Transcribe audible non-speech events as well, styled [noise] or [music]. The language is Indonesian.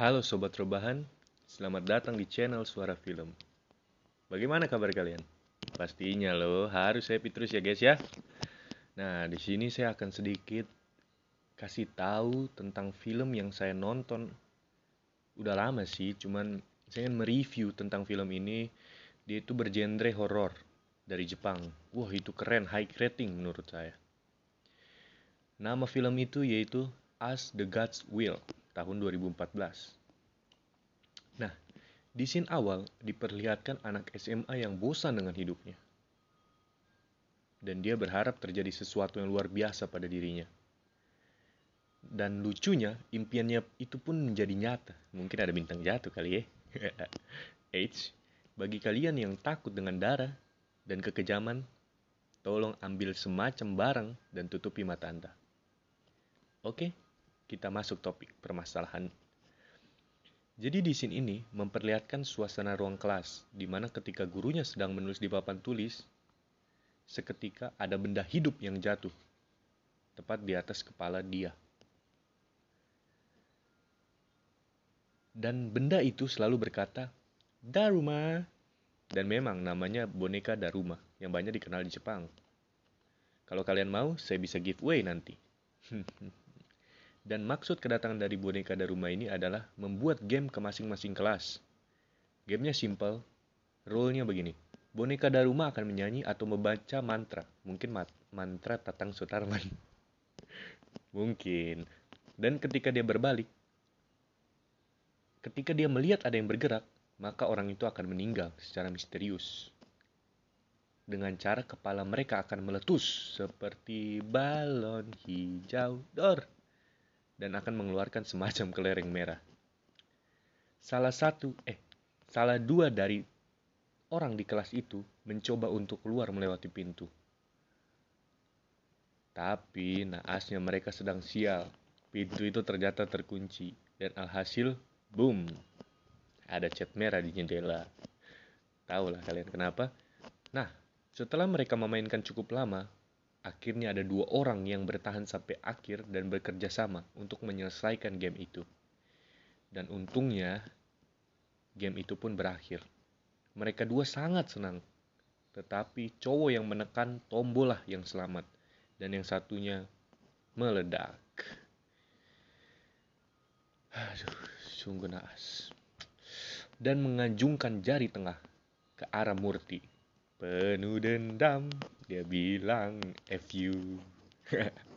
Halo Sobat Rebahan, selamat datang di channel Suara Film. Bagaimana kabar kalian? Pastinya loh, harus happy terus ya guys ya. Nah, di sini saya akan sedikit kasih tahu tentang film yang saya nonton. Udah lama sih, cuman saya ingin mereview tentang film ini. Dia itu bergenre horor dari Jepang. Wah, itu keren, high rating menurut saya. Nama film itu yaitu As the Gods Will tahun 2014. Nah, di scene awal diperlihatkan anak SMA yang bosan dengan hidupnya. Dan dia berharap terjadi sesuatu yang luar biasa pada dirinya. Dan lucunya, impiannya itu pun menjadi nyata. Mungkin ada bintang jatuh kali ya. [laughs] H, bagi kalian yang takut dengan darah dan kekejaman, tolong ambil semacam barang dan tutupi mata Anda. Oke, kita masuk topik permasalahan. Jadi di scene ini memperlihatkan suasana ruang kelas, di mana ketika gurunya sedang menulis di papan tulis, seketika ada benda hidup yang jatuh, tepat di atas kepala dia. Dan benda itu selalu berkata, Daruma. Dan memang namanya boneka Daruma, yang banyak dikenal di Jepang. Kalau kalian mau, saya bisa giveaway nanti. [laughs] Dan maksud kedatangan dari boneka Daruma ini adalah membuat game ke masing-masing kelas. Gamenya simple, rule-nya begini. Boneka Daruma akan menyanyi atau membaca mantra. Mungkin mat mantra Tatang Sutarman. [laughs] Mungkin. Dan ketika dia berbalik, ketika dia melihat ada yang bergerak, maka orang itu akan meninggal secara misterius. Dengan cara kepala mereka akan meletus seperti balon hijau dor dan akan mengeluarkan semacam kelereng merah. Salah satu, eh, salah dua dari orang di kelas itu mencoba untuk keluar melewati pintu. Tapi naasnya mereka sedang sial. Pintu itu ternyata terkunci dan alhasil, boom, ada cat merah di jendela. Tahu lah kalian kenapa? Nah, setelah mereka memainkan cukup lama, akhirnya ada dua orang yang bertahan sampai akhir dan bekerja sama untuk menyelesaikan game itu. Dan untungnya, game itu pun berakhir. Mereka dua sangat senang. Tetapi cowok yang menekan tombol lah yang selamat. Dan yang satunya meledak. Aduh, sungguh naas dan mengajungkan jari tengah ke arah Murti. Penuh dendam, dia bilang F you. [laughs]